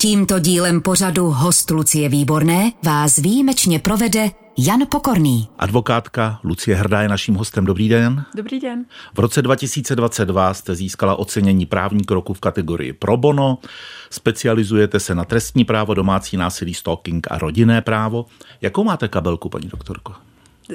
Tímto dílem pořadu Host Lucie Výborné vás výjimečně provede Jan Pokorný. Advokátka Lucie Hrdá je naším hostem. Dobrý den. Dobrý den. V roce 2022 jste získala ocenění právní kroku v kategorii pro bono. Specializujete se na trestní právo, domácí násilí, stalking a rodinné právo. Jakou máte kabelku, paní doktorko?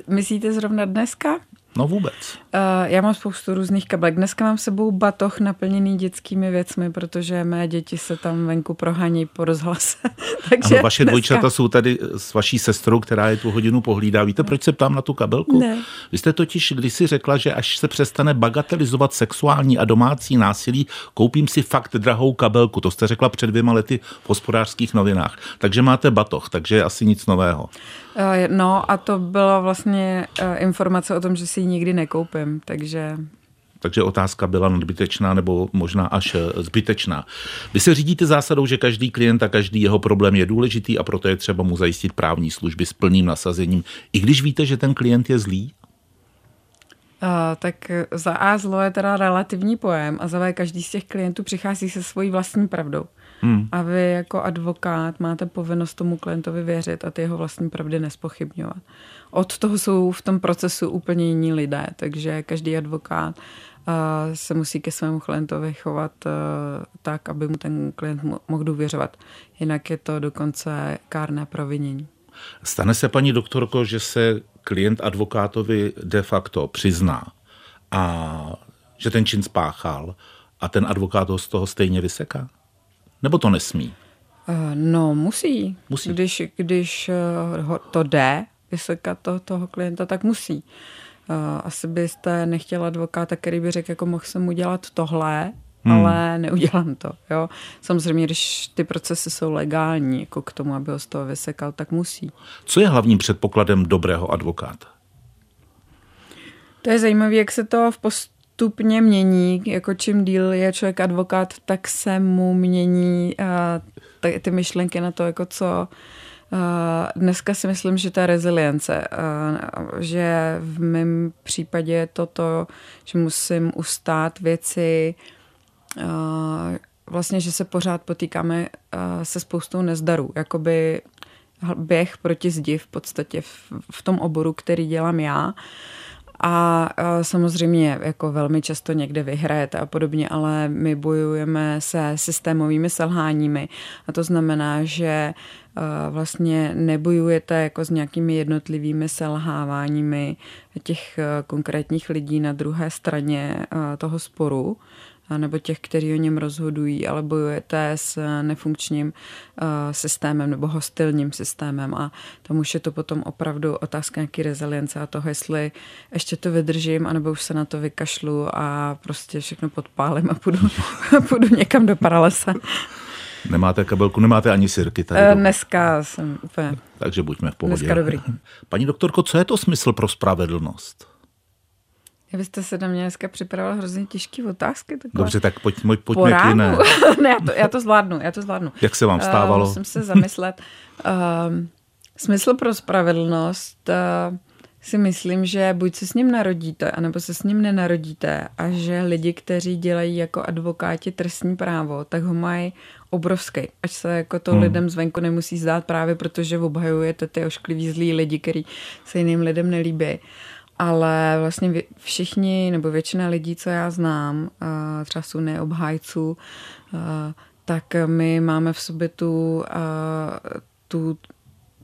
Myslíte zrovna dneska? No vůbec. Uh, já mám spoustu různých kabelek. Dneska mám s sebou batoh naplněný dětskými věcmi, protože mé děti se tam venku prohaní po rozhlase. Takže ano, vaše dneska... dvojčata jsou tady s vaší sestrou, která je tu hodinu pohlídá. Víte, proč se ptám na tu kabelku? Ne. Vy jste totiž kdysi řekla, že až se přestane bagatelizovat sexuální a domácí násilí, koupím si fakt drahou kabelku. To jste řekla před dvěma lety v hospodářských novinách. Takže máte batoh, takže asi nic nového. Uh, no a to byla vlastně uh, informace o tom, že si ji nikdy nekoupím, takže takže otázka byla nadbytečná nebo možná až eh, zbytečná. Vy se řídíte zásadou, že každý klient a každý jeho problém je důležitý a proto je třeba mu zajistit právní služby s plným nasazením, i když víte, že ten klient je zlý? Uh, tak za A zlo je teda relativní pojem a za B každý z těch klientů přichází se svojí vlastní pravdou. Hmm. A vy jako advokát máte povinnost tomu klientovi věřit a ty jeho vlastní pravdy nespochybňovat. Od toho jsou v tom procesu úplně jiní lidé, takže každý advokát uh, se musí ke svému klientovi chovat uh, tak, aby mu ten klient mohl důvěřovat. Jinak je to dokonce kárné provinění. Stane se, paní doktorko, že se klient advokátovi de facto přizná a že ten čin spáchal a ten advokát ho z toho stejně vyseká? Nebo to nesmí? Eh, no, musí. musí. Když, když eh, to jde, vysekat to, toho klienta, tak musí. Eh, asi byste nechtěla advokáta, který by řekl, jako mohl jsem udělat tohle, hmm. ale neudělám to. Jo? Samozřejmě, když ty procesy jsou legální, jako k tomu, aby ho z toho vysekal, tak musí. Co je hlavním předpokladem dobrého advokáta? To je zajímavé, jak se to v post postupně mění, jako čím díl je člověk advokát, tak se mu mění uh, ty myšlenky na to, jako co uh, dneska si myslím, že ta rezilience, uh, že v mém případě je toto, že musím ustát věci, uh, vlastně, že se pořád potýkáme uh, se spoustou nezdarů, jakoby běh proti zdi v podstatě v, v tom oboru, který dělám já. Uh, a samozřejmě jako velmi často někde vyhrajete a podobně, ale my bojujeme se systémovými selháními. A to znamená, že vlastně nebojujete jako s nějakými jednotlivými selháváními těch konkrétních lidí na druhé straně toho sporu, nebo těch, kteří o něm rozhodují, ale bojujete s nefunkčním uh, systémem nebo hostilním systémem a tam už je to potom opravdu otázka nějaký rezilience a toho, jestli ještě to vydržím, anebo už se na to vykašlu a prostě všechno podpálím a půjdu, půjdu někam do paralesa. Nemáte kabelku, nemáte ani sirky tady. Uh, dneska jsem úplně... Takže buďme v pohodě. Dneska dobrý. Paní doktorko, co je to smysl pro spravedlnost? Vy jste se na mě dneska připravila hrozně těžké otázky. Takové. Dobře, tak pojď, pojď, pojďme k jiné. ne, já to, já to zvládnu, já to zvládnu. Jak se vám eh, stávalo? Uh, musím se zamyslet. Uh, smysl pro spravedlnost uh, si myslím, že buď se s ním narodíte, anebo se s ním nenarodíte a že lidi, kteří dělají jako advokáti trestní právo, tak ho mají obrovský. Ať se jako to hmm. lidem zvenku nemusí zdát právě, protože obhajujete ty ošklivý zlí lidi, který se jiným lidem nelíbí. Uh, ale vlastně všichni nebo většina lidí, co já znám, třeba jsou neobhájců, tak my máme v sobě tu, tu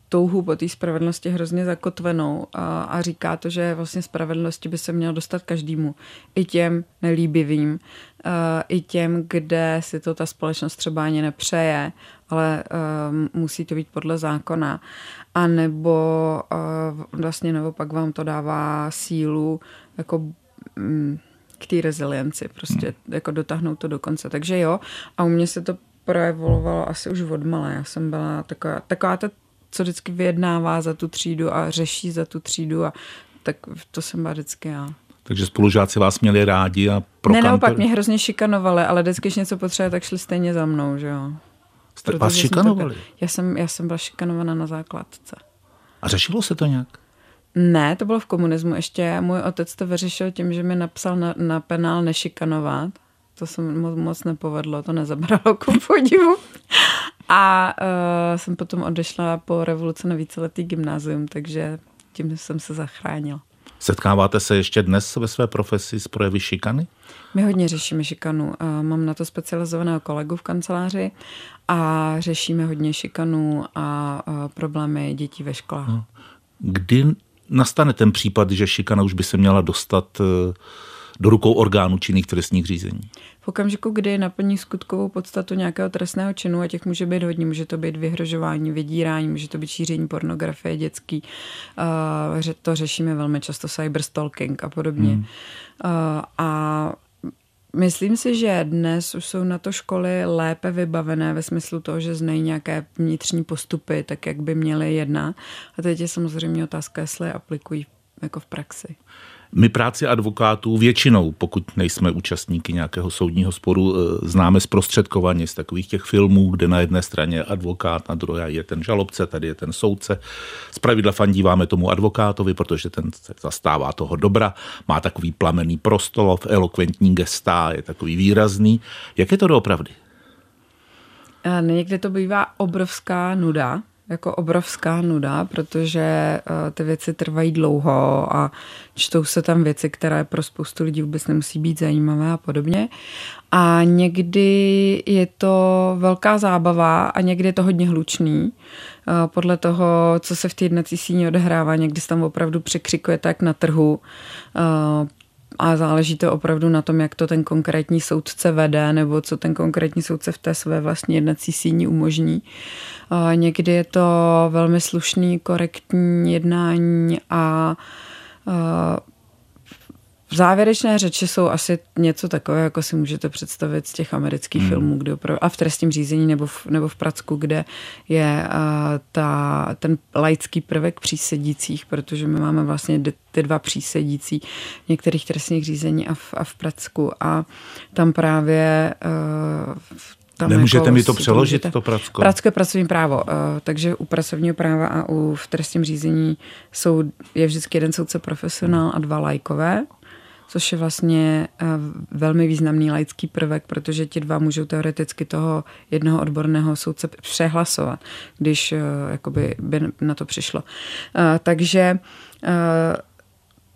touhu po té spravedlnosti hrozně zakotvenou a, a říká to, že vlastně spravedlnosti by se mělo dostat každému, i těm nelíbivým, a, i těm, kde si to ta společnost třeba ani nepřeje, ale musí to být podle zákona. Nebo a, vlastně pak vám to dává sílu jako mm, k té rezilienci, prostě hmm. jako dotáhnout to do konce. Takže jo, a u mě se to projevovalo asi už od malé. Já jsem byla taková, taková ta co vždycky vyjednává za tu třídu a řeší za tu třídu a tak to jsem byla vždycky já. Takže spolužáci vás měli rádi a pro Ne, naopak mě hrozně šikanovali, ale vždycky, když něco potřebuje, tak šli stejně za mnou, že jo. Jste vás šikanovali? Tak, já, jsem, já jsem byla šikanovaná na základce. A řešilo se to nějak? Ne, to bylo v komunismu. Ještě můj otec to vyřešil tím, že mi napsal na, na penál nešikanovat. To se moc, moc nepovedlo, to nezabralo ku podivu. A uh, jsem potom odešla po revoluci na víceletý gymnázium, takže tím jsem se zachránila. Setkáváte se ještě dnes ve své profesi s projevy šikany? My hodně řešíme šikanu. Mám na to specializovaného kolegu v kanceláři a řešíme hodně šikanu a problémy dětí ve školách. No. Kdy nastane ten případ, že šikana už by se měla dostat eh, do rukou orgánů činných trestních řízení? V okamžiku, kdy naplní skutkovou podstatu nějakého trestného činu, a těch může být hodně, může to být vyhrožování, vydírání, může to být šíření pornografie dětský, uh, to řešíme velmi často, cyberstalking a podobně. Hmm. Uh, a Myslím si, že dnes už jsou na to školy lépe vybavené ve smyslu toho, že znají nějaké vnitřní postupy, tak jak by měly jedna. A teď je samozřejmě otázka, jestli je aplikují jako v praxi. My práci advokátů většinou, pokud nejsme účastníky nějakého soudního sporu, eh, známe zprostředkovaně z takových těch filmů, kde na jedné straně je advokát, na druhé je ten žalobce, tady je ten soudce. pravidla fandíváme tomu advokátovi, protože ten se zastává toho dobra, má takový plamený prostolov, elokventní gestá, je takový výrazný. Jak je to doopravdy? Někdy to bývá obrovská nuda, jako obrovská nuda, protože uh, ty věci trvají dlouho a čtou se tam věci, které pro spoustu lidí vůbec nemusí být zajímavé a podobně. A někdy je to velká zábava a někdy je to hodně hlučný. Uh, podle toho, co se v té jednací síni odehrává, někdy se tam opravdu překřikuje tak na trhu. Uh, a záleží to opravdu na tom, jak to ten konkrétní soudce vede, nebo co ten konkrétní soudce v té své vlastní jednací síni umožní. Někdy je to velmi slušný, korektní jednání a závěrečné řeči jsou asi něco takové, jako si můžete představit z těch amerických hmm. filmů, kde opravdu, a v trestním řízení nebo v, nebo v Pracku, kde je uh, ta, ten laický prvek přísedících, protože my máme vlastně ty dva přísedící v některých trestních řízení a v, a v Pracku a tam právě uh, tam Nemůžete jako, mi to přeložit, můžete, to Pracko? Pracko je pracovní právo, uh, takže u pracovního práva a u v trestním řízení jsou, je vždycky jeden soudce profesionál a dva lajkové což je vlastně eh, velmi významný laický prvek, protože ti dva můžou teoreticky toho jednoho odborného soudce přehlasovat, když eh, jakoby by na to přišlo. Eh, takže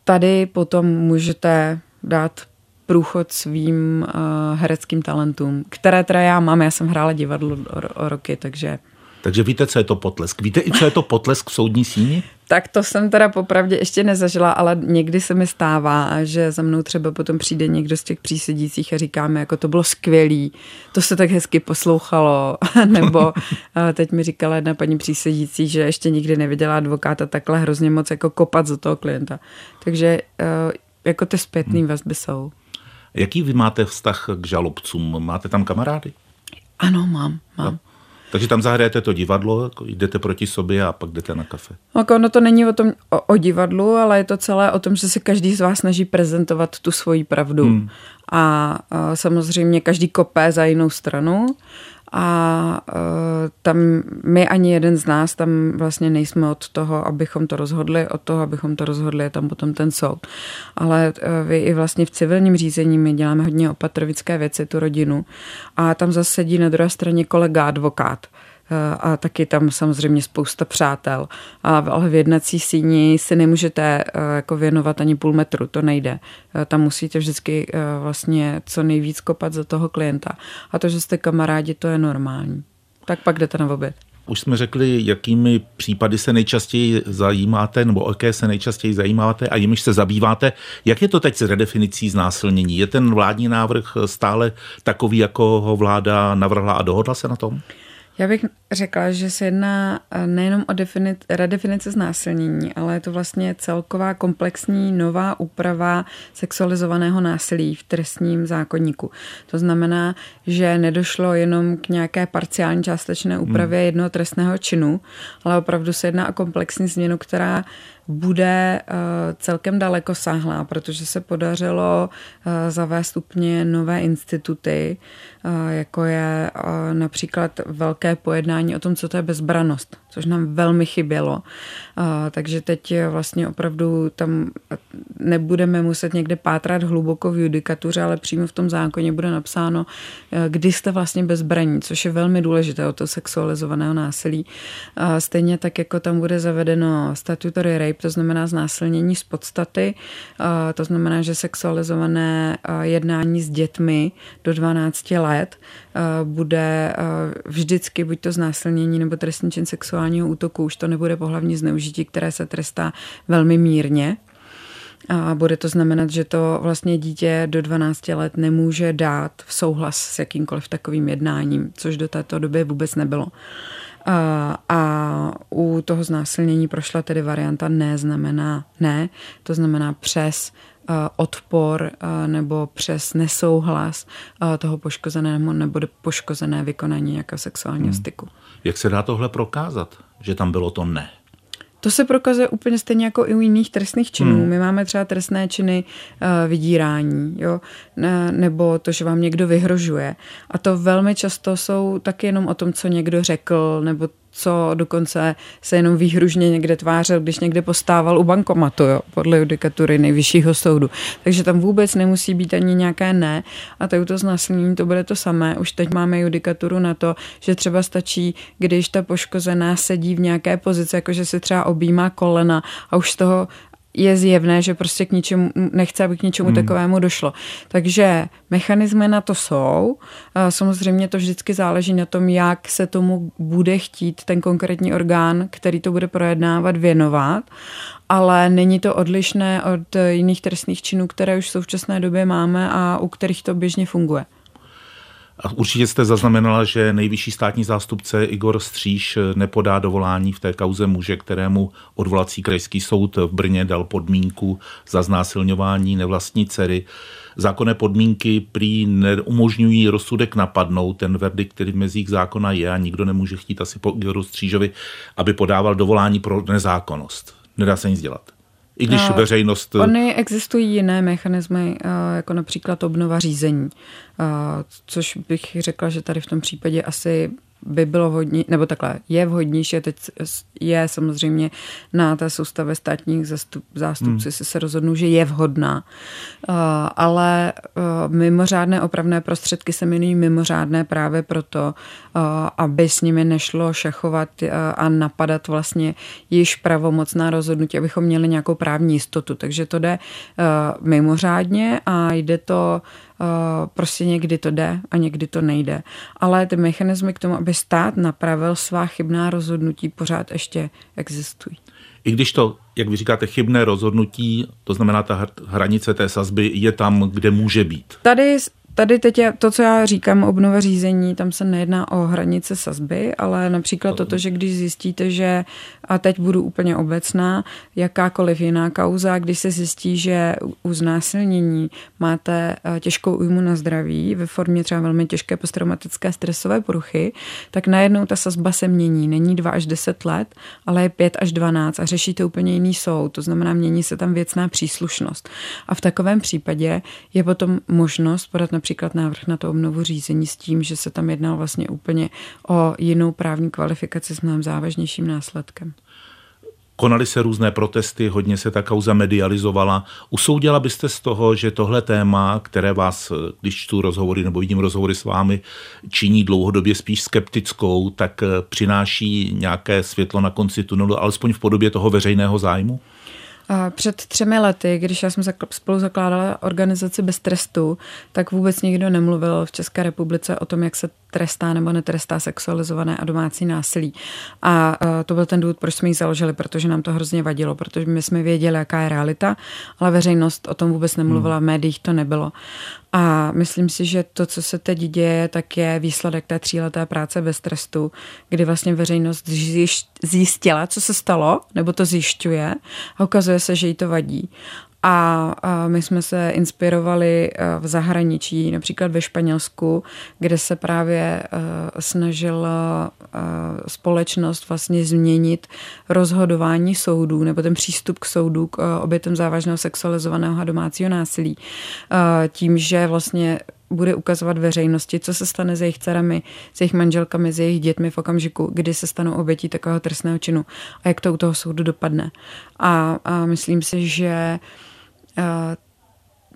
tady potom můžete dát průchod svým hereckým talentům, které teda já mám, já jsem hrála divadlo o roky, takže takže víte, co je to potlesk. Víte i, co je to potlesk v soudní síni? Tak to jsem teda popravdě ještě nezažila, ale někdy se mi stává, že za mnou třeba potom přijde někdo z těch přísedících a říkáme, jako to bylo skvělý, to se tak hezky poslouchalo, nebo teď mi říkala jedna paní přísedící, že ještě nikdy neviděla advokáta takhle hrozně moc jako kopat za toho klienta. Takže eh, jako ty zpětný hmm. vazby jsou. Jaký vy máte vztah k žalobcům? Máte tam kamarády? Ano, mám, mám. No. Takže tam zahrajete to divadlo, jako jdete proti sobě a pak jdete na kafe. Jako ono to není o tom o, o divadlu, ale je to celé o tom, že se každý z vás snaží prezentovat tu svoji pravdu. Hmm. A, a samozřejmě každý kopé za jinou stranu a uh, tam my ani jeden z nás tam vlastně nejsme od toho, abychom to rozhodli, od toho, abychom to rozhodli, je tam potom ten soud. Ale uh, vy i vlastně v civilním řízení my děláme hodně opatrovické věci, tu rodinu a tam zase sedí na druhé straně kolega advokát a taky tam samozřejmě spousta přátel. A, ale v jednací síni si nemůžete eh, jako věnovat ani půl metru, to nejde. Eh, tam musíte vždycky eh, vlastně co nejvíc kopat za toho klienta. A to, že jste kamarádi, to je normální. Tak pak jdete na oběd. Už jsme řekli, jakými případy se nejčastěji zajímáte, nebo jaké se nejčastěji zajímáte a jimiž se zabýváte. Jak je to teď s redefinicí znásilnění? Je ten vládní návrh stále takový, jako ho vláda navrhla a dohodla se na tom? Já bych řekla, že se jedná eh, nejenom o definit, redefinici znásilnění, ale je to vlastně celková komplexní nová úprava sexualizovaného násilí v trestním zákonníku. To znamená, že nedošlo jenom k nějaké parciální částečné úpravě hmm. jednoho trestného činu, ale opravdu se jedná o komplexní změnu, která bude celkem daleko sáhlá, protože se podařilo zavést úplně nové instituty, jako je například velké pojednání o tom, co to je bezbranost, což nám velmi chybělo. Takže teď vlastně opravdu tam nebudeme muset někde pátrat hluboko v judikatuře, ale přímo v tom zákoně bude napsáno, kdy jste vlastně bezbraní, což je velmi důležité o to sexualizovaného násilí. Stejně tak, jako tam bude zavedeno statutory rape, to znamená znásilnění z podstaty, to znamená, že sexualizované jednání s dětmi do 12 let bude vždycky buď to znásilnění nebo trestní čin sexuálního útoku, už to nebude pohlavní zneužití, které se trestá velmi mírně, a bude to znamenat, že to vlastně dítě do 12 let nemůže dát v souhlas s jakýmkoliv takovým jednáním, což do této doby vůbec nebylo. A, a u toho znásilnění prošla tedy varianta ne znamená ne, to znamená přes odpor nebo přes nesouhlas toho poškozeného nebo poškozené vykonání nějakého sexuálního hmm. styku. Jak se dá tohle prokázat, že tam bylo to ne? To se prokazuje úplně stejně jako i u jiných trestných činů. Hmm. My máme třeba trestné činy uh, vydírání, jo? Ne, nebo to, že vám někdo vyhrožuje. A to velmi často jsou taky jenom o tom, co někdo řekl, nebo co dokonce se jenom výhružně někde tvářil, když někde postával u bankomatu, jo, podle judikatury nejvyššího soudu. Takže tam vůbec nemusí být ani nějaké ne. A tady to znásilnění to bude to samé. Už teď máme judikaturu na to, že třeba stačí, když ta poškozená sedí v nějaké pozici, jakože se třeba objímá kolena a už z toho je zjevné, že prostě k ničemu, nechce, aby k něčemu hmm. takovému došlo. Takže mechanismy na to jsou. Samozřejmě to vždycky záleží na tom, jak se tomu bude chtít ten konkrétní orgán, který to bude projednávat, věnovat. Ale není to odlišné od jiných trestných činů, které už v současné době máme a u kterých to běžně funguje. A určitě jste zaznamenala, že nejvyšší státní zástupce Igor Stříž nepodá dovolání v té kauze muže, kterému odvolací krajský soud v Brně dal podmínku za znásilňování nevlastní dcery. Zákonné podmínky prý neumožňují rozsudek napadnout. Ten verdikt, který v mezích zákona je a nikdo nemůže chtít asi po Igoru Střížovi, aby podával dovolání pro nezákonnost. Nedá se nic dělat. I když uh, veřejnost... Ony existují jiné mechanismy, uh, jako například obnova řízení, uh, což bych řekla, že tady v tom případě asi by bylo vhodně, nebo takhle, je vhodnější, teď je samozřejmě na té soustavě státních zastup, zástupců, hmm. si se rozhodnou, že je vhodná. Uh, ale uh, mimořádné opravné prostředky se jmenují mimořádné právě proto, uh, aby s nimi nešlo šachovat a napadat vlastně již pravomocná rozhodnutí, abychom měli nějakou právní jistotu. Takže to jde mimořádně a jde to prostě někdy to jde a někdy to nejde. Ale ty mechanismy k tomu, aby stát napravil svá chybná rozhodnutí, pořád ještě existují. I když to, jak vy říkáte, chybné rozhodnutí, to znamená ta hranice té sazby, je tam, kde může být. Tady Tady teď je to, co já říkám, obnova řízení, tam se nejedná o hranice sazby, ale například toto, že když zjistíte, že, a teď budu úplně obecná, jakákoliv jiná kauza, když se zjistí, že u znásilnění máte eh, těžkou újmu na zdraví ve formě třeba velmi těžké posttraumatické stresové poruchy, tak najednou ta sazba se mění. Není 2 až 10 let, ale je 5 až 12 a řešíte úplně jiný soud. To znamená, mění se tam věcná příslušnost. A v takovém případě je potom možnost podat na například návrh na to obnovu řízení s tím, že se tam jedná vlastně úplně o jinou právní kvalifikaci s mnohem závažnějším následkem. Konaly se různé protesty, hodně se ta kauza medializovala. Usoudila byste z toho, že tohle téma, které vás, když čtu rozhovory nebo vidím rozhovory s vámi, činí dlouhodobě spíš skeptickou, tak přináší nějaké světlo na konci tunelu, alespoň v podobě toho veřejného zájmu? Před třemi lety, když já jsem spolu zakládala organizaci Bez trestu, tak vůbec nikdo nemluvil v České republice o tom, jak se trestá nebo netrestá sexualizované a domácí násilí. A to byl ten důvod, proč jsme ji založili, protože nám to hrozně vadilo, protože my jsme věděli, jaká je realita, ale veřejnost o tom vůbec nemluvila, v médiích to nebylo. A myslím si, že to, co se teď děje, tak je výsledek té tříleté práce bez trestu, kdy vlastně veřejnost zjistila, co se stalo, nebo to zjišťuje a ukazuje se, že jí to vadí. A, my jsme se inspirovali v zahraničí, například ve Španělsku, kde se právě snažila společnost vlastně změnit rozhodování soudů nebo ten přístup k soudu k obětem závažného sexualizovaného a domácího násilí tím, že vlastně bude ukazovat veřejnosti, co se stane s jejich dcerami, s jejich manželkami, s jejich dětmi v okamžiku, kdy se stanou obětí takového trestného činu a jak to u toho soudu dopadne. A, a myslím si, že uh,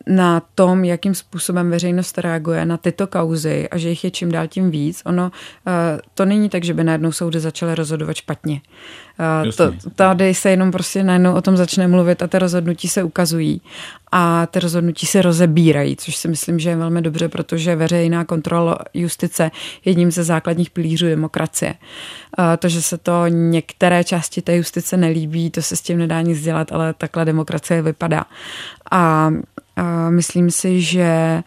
na tom, jakým způsobem veřejnost reaguje na tyto kauzy a že jich je čím dál tím víc. Ono to není tak, že by najednou soudy začaly rozhodovat špatně. To, tady se jenom prostě najednou o tom začne mluvit a ty rozhodnutí se ukazují a ty rozhodnutí se rozebírají, což si myslím, že je velmi dobře, protože veřejná kontrola justice je jedním ze základních pilířů demokracie. To, že se to některé části té justice nelíbí, to se s tím nedá nic dělat, ale takhle demokracie vypadá. A, a myslím si, že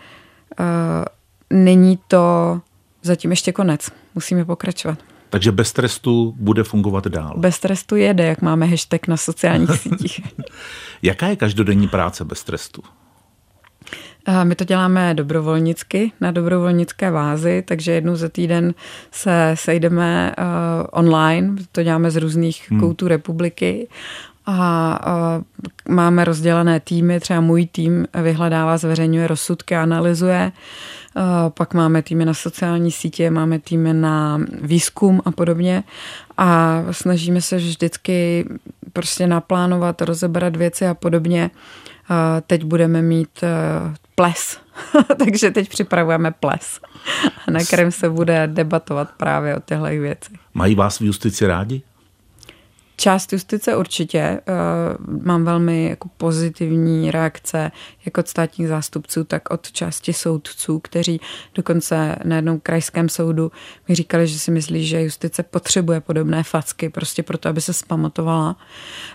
není to zatím ještě konec. Musíme pokračovat. Takže bez trestu bude fungovat dál. Bez trestu jede, jak máme hashtag na sociálních sítích. Jaká je každodenní práce bez trestu? My to děláme dobrovolnicky, na dobrovolnické vázi, takže jednou za týden se sejdeme uh, online, to děláme z různých hmm. koutů republiky a uh, máme rozdělené týmy, třeba můj tým vyhledává, zveřejňuje rozsudky, analyzuje. Uh, pak máme týmy na sociální sítě, máme týmy na výzkum a podobně a snažíme se vždycky prostě naplánovat, rozebrat věci a podobně. Uh, teď budeme mít ples, takže teď připravujeme ples, na kterém se bude debatovat právě o těchto věcech. Mají vás v justici rádi? Část justice určitě. Uh, mám velmi jako pozitivní reakce jak od státních zástupců, tak od části soudců, kteří dokonce na jednom krajském soudu mi říkali, že si myslí, že justice potřebuje podobné facky, prostě proto, aby se spamatovala.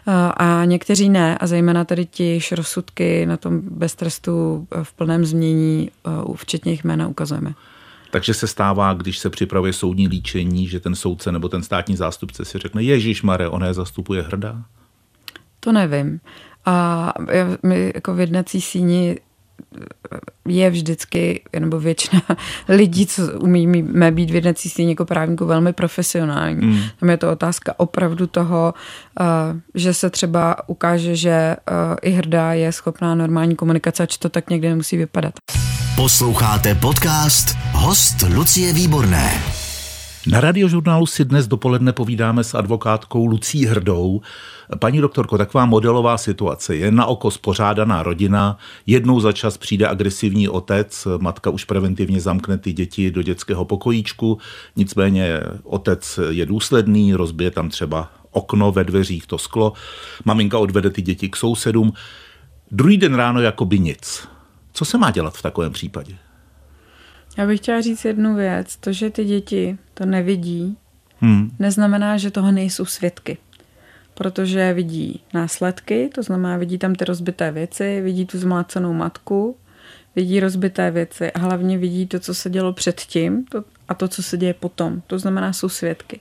Uh, a někteří ne, a zejména tady ti rozsudky na tom bez trestu v plném změní, uh, včetně jich jména, ukazujeme. Takže se stává, když se připravuje soudní líčení, že ten soudce nebo ten státní zástupce si řekne, Ježíš Mare, ona je zastupuje hrdá? To nevím. A my jako v jednací síni je vždycky, nebo většina lidí, co umíme být v jednací síni jako právníku, velmi profesionální. Mm. Tam je to otázka opravdu toho, že se třeba ukáže, že i hrdá je schopná normální komunikace, ač to tak někdy nemusí vypadat. Posloucháte podcast Host Lucie Výborné. Na radiožurnálu si dnes dopoledne povídáme s advokátkou Lucí Hrdou. Paní doktorko, taková modelová situace. Je na oko spořádaná rodina, jednou za čas přijde agresivní otec, matka už preventivně zamkne ty děti do dětského pokojíčku, nicméně otec je důsledný, rozbije tam třeba okno ve dveřích, to sklo, maminka odvede ty děti k sousedům. Druhý den ráno jako by nic. Co se má dělat v takovém případě? Já bych chtěla říct jednu věc. To, že ty děti to nevidí, hmm. neznamená, že toho nejsou svědky. Protože vidí následky, to znamená, vidí tam ty rozbité věci, vidí tu zmlácenou matku, vidí rozbité věci a hlavně vidí to, co se dělo předtím to, a to, co se děje potom. To znamená, jsou svědky.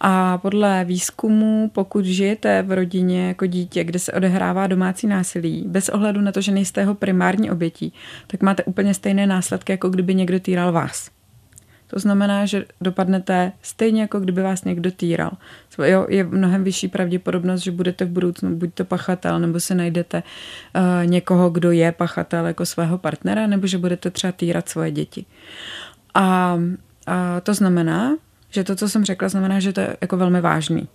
A podle výzkumu, pokud žijete v rodině jako dítě, kde se odehrává domácí násilí, bez ohledu na to, že nejste jeho primární obětí, tak máte úplně stejné následky, jako kdyby někdo týral vás. To znamená, že dopadnete stejně, jako kdyby vás někdo týral. Jo, je mnohem vyšší pravděpodobnost, že budete v budoucnu buď to pachatel, nebo si najdete uh, někoho, kdo je pachatel jako svého partnera, nebo že budete třeba týrat svoje děti. A, a to znamená, že to, co jsem řekla, znamená, že to je jako velmi vážný.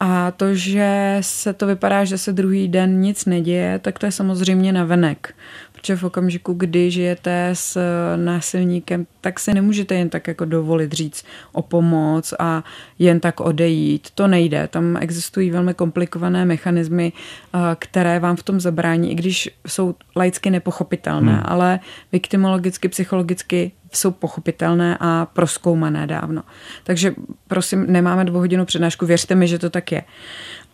A to, že se to vypadá, že se druhý den nic neděje, tak to je samozřejmě navenek. Protože v okamžiku, kdy žijete s násilníkem, tak si nemůžete jen tak jako dovolit říct o pomoc a jen tak odejít. To nejde. Tam existují velmi komplikované mechanismy, eh, které vám v tom zabrání, i když jsou laicky nepochopitelné, hmm. ale viktimologicky, psychologicky jsou pochopitelné a proskoumané dávno. Takže prosím, nemáme dvouhodinou přednášku, věřte mi, že to tak je.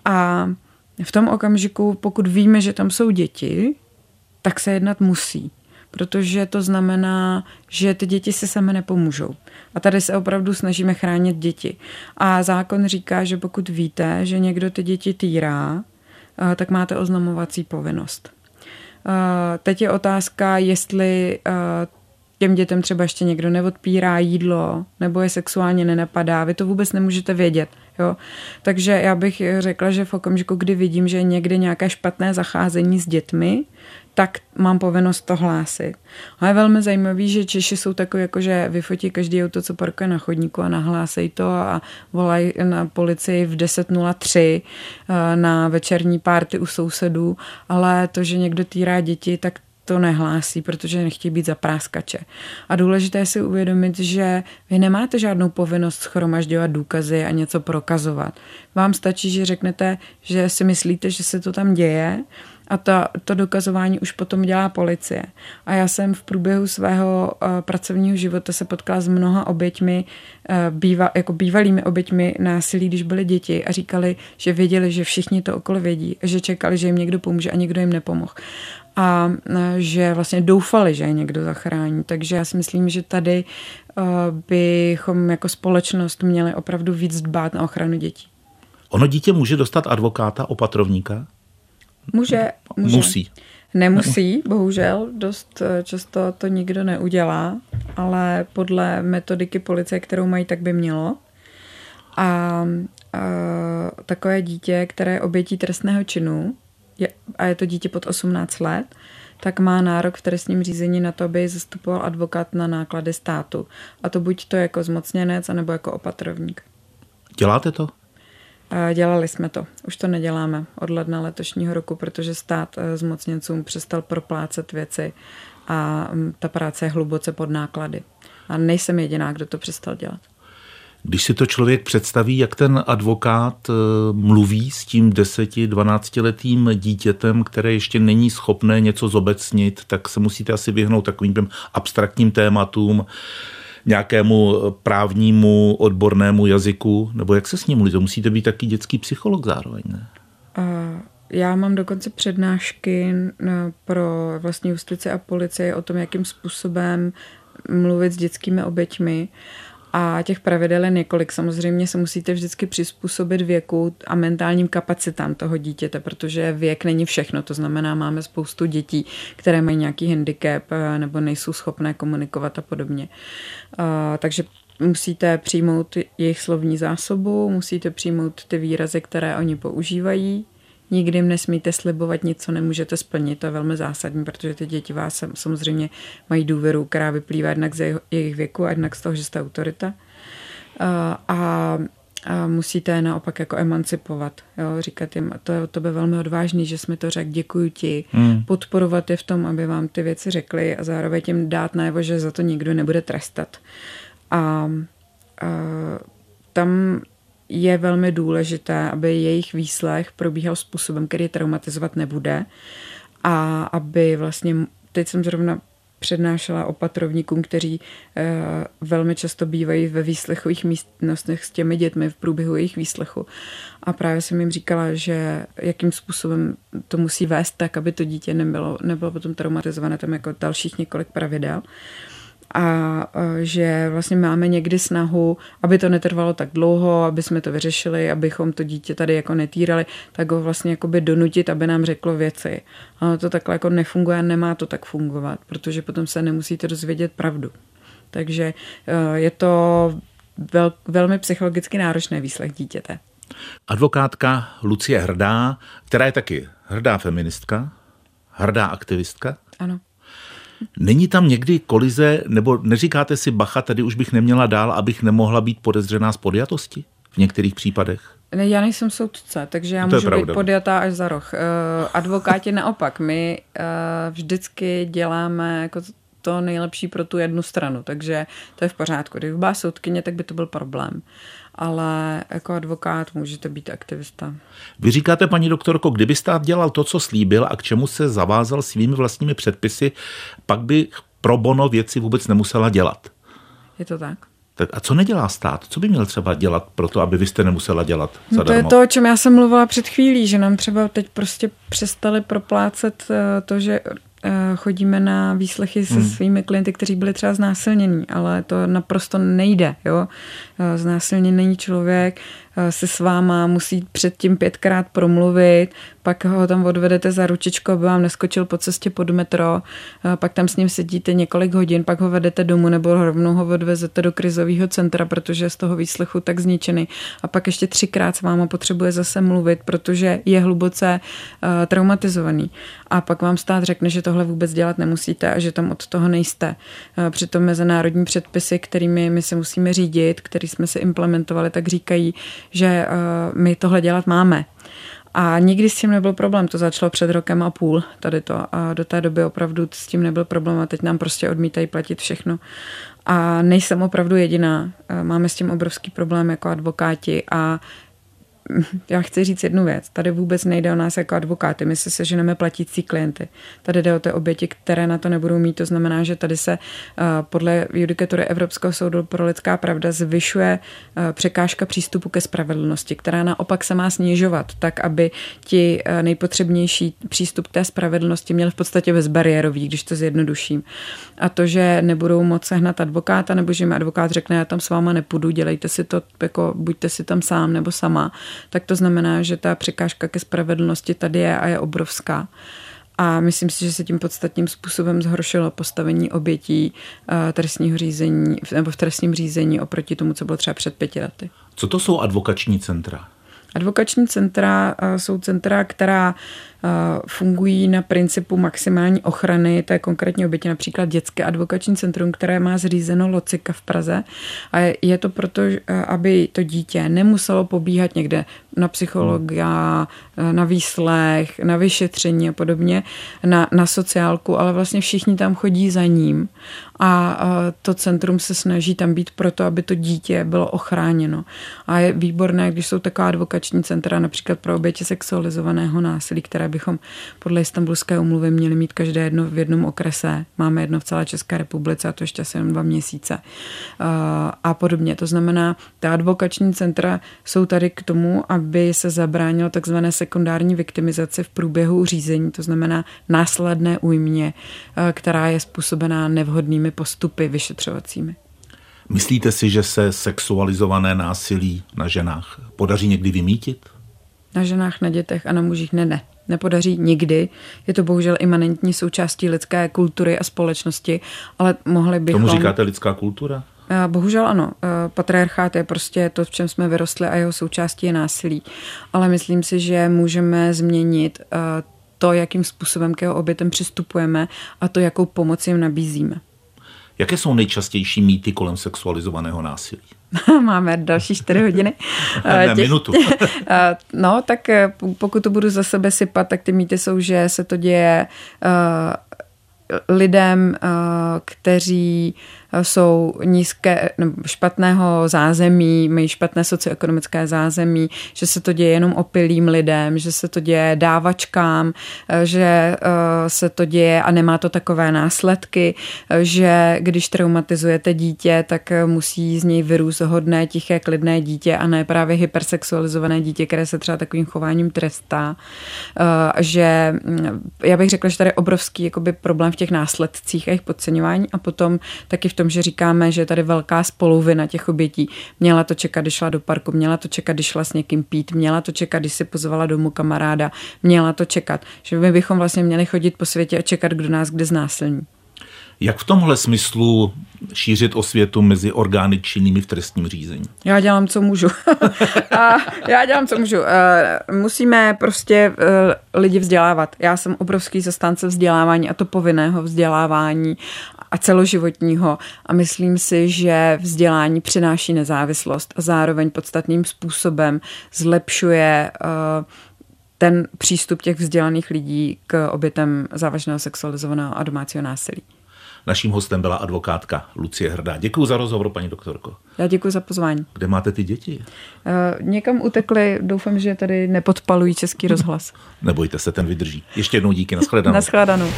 A v tom okamžiku, pokud víme, že tam jsou děti, tak se jednat musí. Protože to znamená, že ty děti si sami nepomůžou. A tady se opravdu snažíme chránit děti. A zákon říká, že pokud víte, že někdo ty děti týrá, tak máte oznamovací povinnost. Teď je otázka, jestli těm dětem třeba ještě někdo neodpírá jídlo nebo je sexuálně nenapadá. Vy to vůbec nemůžete vědět. Jo? Takže já bych řekla, že v okamžiku, kdy vidím, že je někde nějaké špatné zacházení s dětmi, tak mám povinnost to hlásit. A je velmi zajímavý, že Češi jsou takový, jako že vyfotí každý auto, co parkuje na chodníku a nahlásej to a volají na policii v 10.03 eh, na večerní párty u sousedů, ale to, že někdo týrá děti, tak to nehlásí, protože nechtějí být za práskače. A důležité je si uvědomit, že vy nemáte žádnou povinnost schromažďovat důkazy a něco prokazovat. Vám stačí, že řeknete, že si myslíte, že se to tam děje a to, to dokazování už potom dělá policie. A já jsem v průběhu svého uh, pracovního života se potkala s mnoha oběťmi, uh, býva, jako bývalými oběťmi násilí, když byly děti a říkali, že věděli, že všichni to okolo vědí, že čekali, že jim někdo pomůže a někdo jim nepomohl a že vlastně doufali, že je někdo zachrání. Takže já si myslím, že tady bychom jako společnost měli opravdu víc dbát na ochranu dětí. Ono dítě může dostat advokáta, opatrovníka? Může. může. Musí. Nemusí, bohužel, dost e, často to nikdo neudělá, ale podle metodiky policie, kterou mají, tak by mělo. A, a takové dítě, které je obětí trestného činu, je, a je to dítě pod 18 let, tak má nárok v trestním řízení na to, aby zastupoval advokát na náklady státu. A to buď to jako zmocněnec, anebo jako opatrovník. Děláte to? Dělali jsme to. Už to neděláme od ledna letošního roku, protože stát e, zmocněncům přestal proplácet věci a ta práce je hluboce pod náklady. A nejsem jediná, kdo to přestal dělat. Když si to člověk představí, jak ten advokát e, mluví s tím 10-12-letým dítětem, které ještě není schopné něco zobecnit, tak se musíte asi vyhnout takovým abstraktním tématům, nějakému právnímu odbornému jazyku, nebo jak se s ním mluví? To musíte být taky dětský psycholog zároveň, ne? Já mám dokonce přednášky pro vlastní justici a policii o tom, jakým způsobem mluvit s dětskými oběťmi a těch pravidel je několik. Samozřejmě se musíte vždycky přizpůsobit věku a mentálním kapacitám toho dítěte, protože věk není všechno. To znamená, máme spoustu dětí, které mají nějaký handicap eh, nebo nejsou schopné komunikovat a podobně. Takže musíte přijmout jejich slovní zásobu, musíte přijmout ty výrazy, které oni používají, Nikdy jim nesmíte slibovat nic, co nemůžete splnit. To je velmi zásadní, protože ty děti vás samozřejmě mají důvěru, která vyplývá jednak z jejich věku a jednak z toho, že jste autorita. A, a musíte naopak jako emancipovat, jo, říkat jim, to je to by velmi odvážný, že jsme to řekl, děkuji ti, hmm. podporovat je v tom, aby vám ty věci řekli a zároveň tím dát najevo, že za to nikdo nebude trestat. A, a tam je velmi důležité, aby jejich výslech probíhal způsobem, který traumatizovat nebude a aby vlastně, teď jsem zrovna přednášela opatrovníkům, kteří e, velmi často bývají ve výslechových místnostech s těmi dětmi v průběhu jejich výslechu. A právě jsem jim říkala, že jakým způsobem to musí vést tak, aby to dítě nebylo, nebylo potom traumatizované, tam jako dalších několik pravidel a že vlastně máme někdy snahu, aby to netrvalo tak dlouho, aby jsme to vyřešili, abychom to dítě tady jako netýrali, tak ho vlastně jakoby donutit, aby nám řeklo věci. Ale to takhle jako nefunguje a nemá to tak fungovat, protože potom se nemusíte dozvědět pravdu. Takže e, je to vel, velmi psychologicky náročné výslech dítěte. Advokátka Lucie Hrdá, která je taky hrdá feministka, hrdá aktivistka. Ano. Není tam někdy kolize, nebo neříkáte si, bacha, tady už bych neměla dál, abych nemohla být podezřená z podjatosti v některých případech? Ne, já nejsem soudce, takže já to můžu být podjatá až za roh. Uh, advokáti naopak, my uh, vždycky děláme jako to nejlepší pro tu jednu stranu, takže to je v pořádku. Kdyby byla soudkyně, tak by to byl problém ale jako advokát můžete být aktivista. Vy říkáte, paní doktorko, kdyby stát dělal to, co slíbil a k čemu se zavázal svými vlastními předpisy, pak by pro bono věci vůbec nemusela dělat. Je to tak? Tak a co nedělá stát? Co by měl třeba dělat pro to, aby vy jste nemusela dělat zadarmo? No to je to, o čem já jsem mluvila před chvílí, že nám třeba teď prostě přestali proplácet eh, to, že eh, chodíme na výslechy se hmm. svými klienty, kteří byli třeba znásilnění, ale to naprosto nejde. Jo? Znásilněný člověk se s váma musí předtím pětkrát promluvit, pak ho tam odvedete za ručičku, aby vám neskočil po cestě pod metro, pak tam s ním sedíte několik hodin, pak ho vedete domů nebo rovnou ho odvezete do krizového centra, protože je z toho výslechu tak zničený a pak ještě třikrát s váma potřebuje zase mluvit, protože je hluboce traumatizovaný. A pak vám stát řekne, že tohle vůbec dělat nemusíte a že tam od toho nejste. Přitom mezinárodní předpisy, kterými my se musíme řídit, který jsme se implementovali, tak říkají, že uh, my tohle dělat máme. A nikdy s tím nebyl problém, to začalo před rokem a půl tady to a do té doby opravdu s tím nebyl problém a teď nám prostě odmítají platit všechno. A nejsem opravdu jediná, máme s tím obrovský problém jako advokáti a já chci říct jednu věc. Tady vůbec nejde o nás jako advokáty. My se seženeme platící klienty. Tady jde o ty oběti, které na to nebudou mít. To znamená, že tady se uh, podle judikatury Evropského soudu pro lidská pravda zvyšuje uh, překážka přístupu ke spravedlnosti, která naopak se má snižovat, tak aby ti uh, nejpotřebnější přístup k té spravedlnosti měli v podstatě bezbariérový, když to zjednoduším. A to, že nebudou moc sehnat advokáta, nebo že mi advokát řekne, já tam s váma nepůjdu, dělejte si to, jako buďte si tam sám nebo sama, tak to znamená, že ta překážka ke spravedlnosti tady je a je obrovská. A myslím si, že se tím podstatným způsobem zhoršilo postavení obětí eh, trestního řízení nebo v trestním řízení oproti tomu, co bylo třeba před pěti lety. Co to jsou advokační centra? Advokační centra eh, jsou centra, která fungují na principu maximální ochrany té konkrétní oběti, například dětské advokační centrum, které má zřízeno Locika v Praze. A je to proto, aby to dítě nemuselo pobíhat někde na psychologa, na výslech, na vyšetření a podobně, na, na sociálku, ale vlastně všichni tam chodí za ním a to centrum se snaží tam být proto, aby to dítě bylo ochráněno. A je výborné, když jsou taková advokační centra například pro oběti sexualizovaného násilí, které bychom podle Istanbulské umluvy měli mít každé jedno v jednom okrese. Máme jedno v celé České republice a to ještě asi jen dva měsíce. A podobně. To znamená, ta advokační centra jsou tady k tomu, aby se zabránilo takzvané sekundární viktimizaci v průběhu řízení, to znamená následné újmě, která je způsobená nevhodnými postupy vyšetřovacími. Myslíte si, že se sexualizované násilí na ženách podaří někdy vymítit? Na ženách, na dětech a na mužích ne, ne nepodaří nikdy. Je to bohužel imanentní součástí lidské kultury a společnosti, ale mohli bychom... Tomu říkáte lidská kultura? Bohužel ano. Patriarchát je prostě to, v čem jsme vyrostli a jeho součástí je násilí. Ale myslím si, že můžeme změnit to, jakým způsobem k jeho obětem přistupujeme a to, jakou pomoc jim nabízíme. Jaké jsou nejčastější mýty kolem sexualizovaného násilí? Máme další čtyři hodiny. ne, Těch, minutu. no, tak eh, pokud to budu za sebe sypat, tak ty mýty jsou, že se to děje uh, lidem, uh, kteří jsou nízké, nebo špatného zázemí, mají špatné socioekonomické zázemí, že se to děje jenom opilým lidem, že se to děje dávačkám, že eh, se to děje a nemá to takové následky, že když traumatizujete dítě, tak musí z něj vyrůst hodné, tiché, klidné dítě a ne právě hypersexualizované dítě, které se třeba takovým chováním trestá. Eh, že hm, já bych řekla, že tady je obrovský jakoby, problém v těch následcích a jejich podceňování a potom taky v tom tom, že říkáme, že je tady velká spoluvina těch obětí. Měla to čekat, když šla do parku, měla to čekat, když šla s někým pít, měla to čekat, když si pozvala domů kamaráda, měla to čekat. Že my bychom vlastně měli chodit po světě a čekat, kdo nás kde znásilní. Jak v tomhle smyslu šířit osvětu mezi orgány činnými v trestním řízení? Já dělám, co můžu. a já dělám, co můžu. Eh, musíme prostě eh, lidi vzdělávat. Já jsem obrovský zastánce vzdělávání a to povinného vzdělávání a celoživotního a myslím si, že vzdělání přináší nezávislost a zároveň podstatným způsobem zlepšuje uh, ten přístup těch vzdělaných lidí k obětem závažného sexualizovaného a domácího násilí. Naším hostem byla advokátka Lucie Hrdá. Děkuji za rozhovor, paní doktorko. Já děkuji za pozvání. Kde máte ty děti? Uh, někam utekli, doufám, že tady nepodpalují český rozhlas. Nebojte se, ten vydrží. Ještě jednou díky, nashledanou. nashledanou.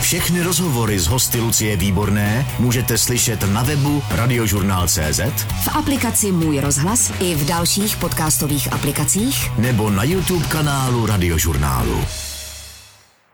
Všechny rozhovory z hosty Lucie Výborné můžete slyšet na webu radiožurnál.cz v aplikaci Můj rozhlas i v dalších podcastových aplikacích nebo na YouTube kanálu Radiožurnálu.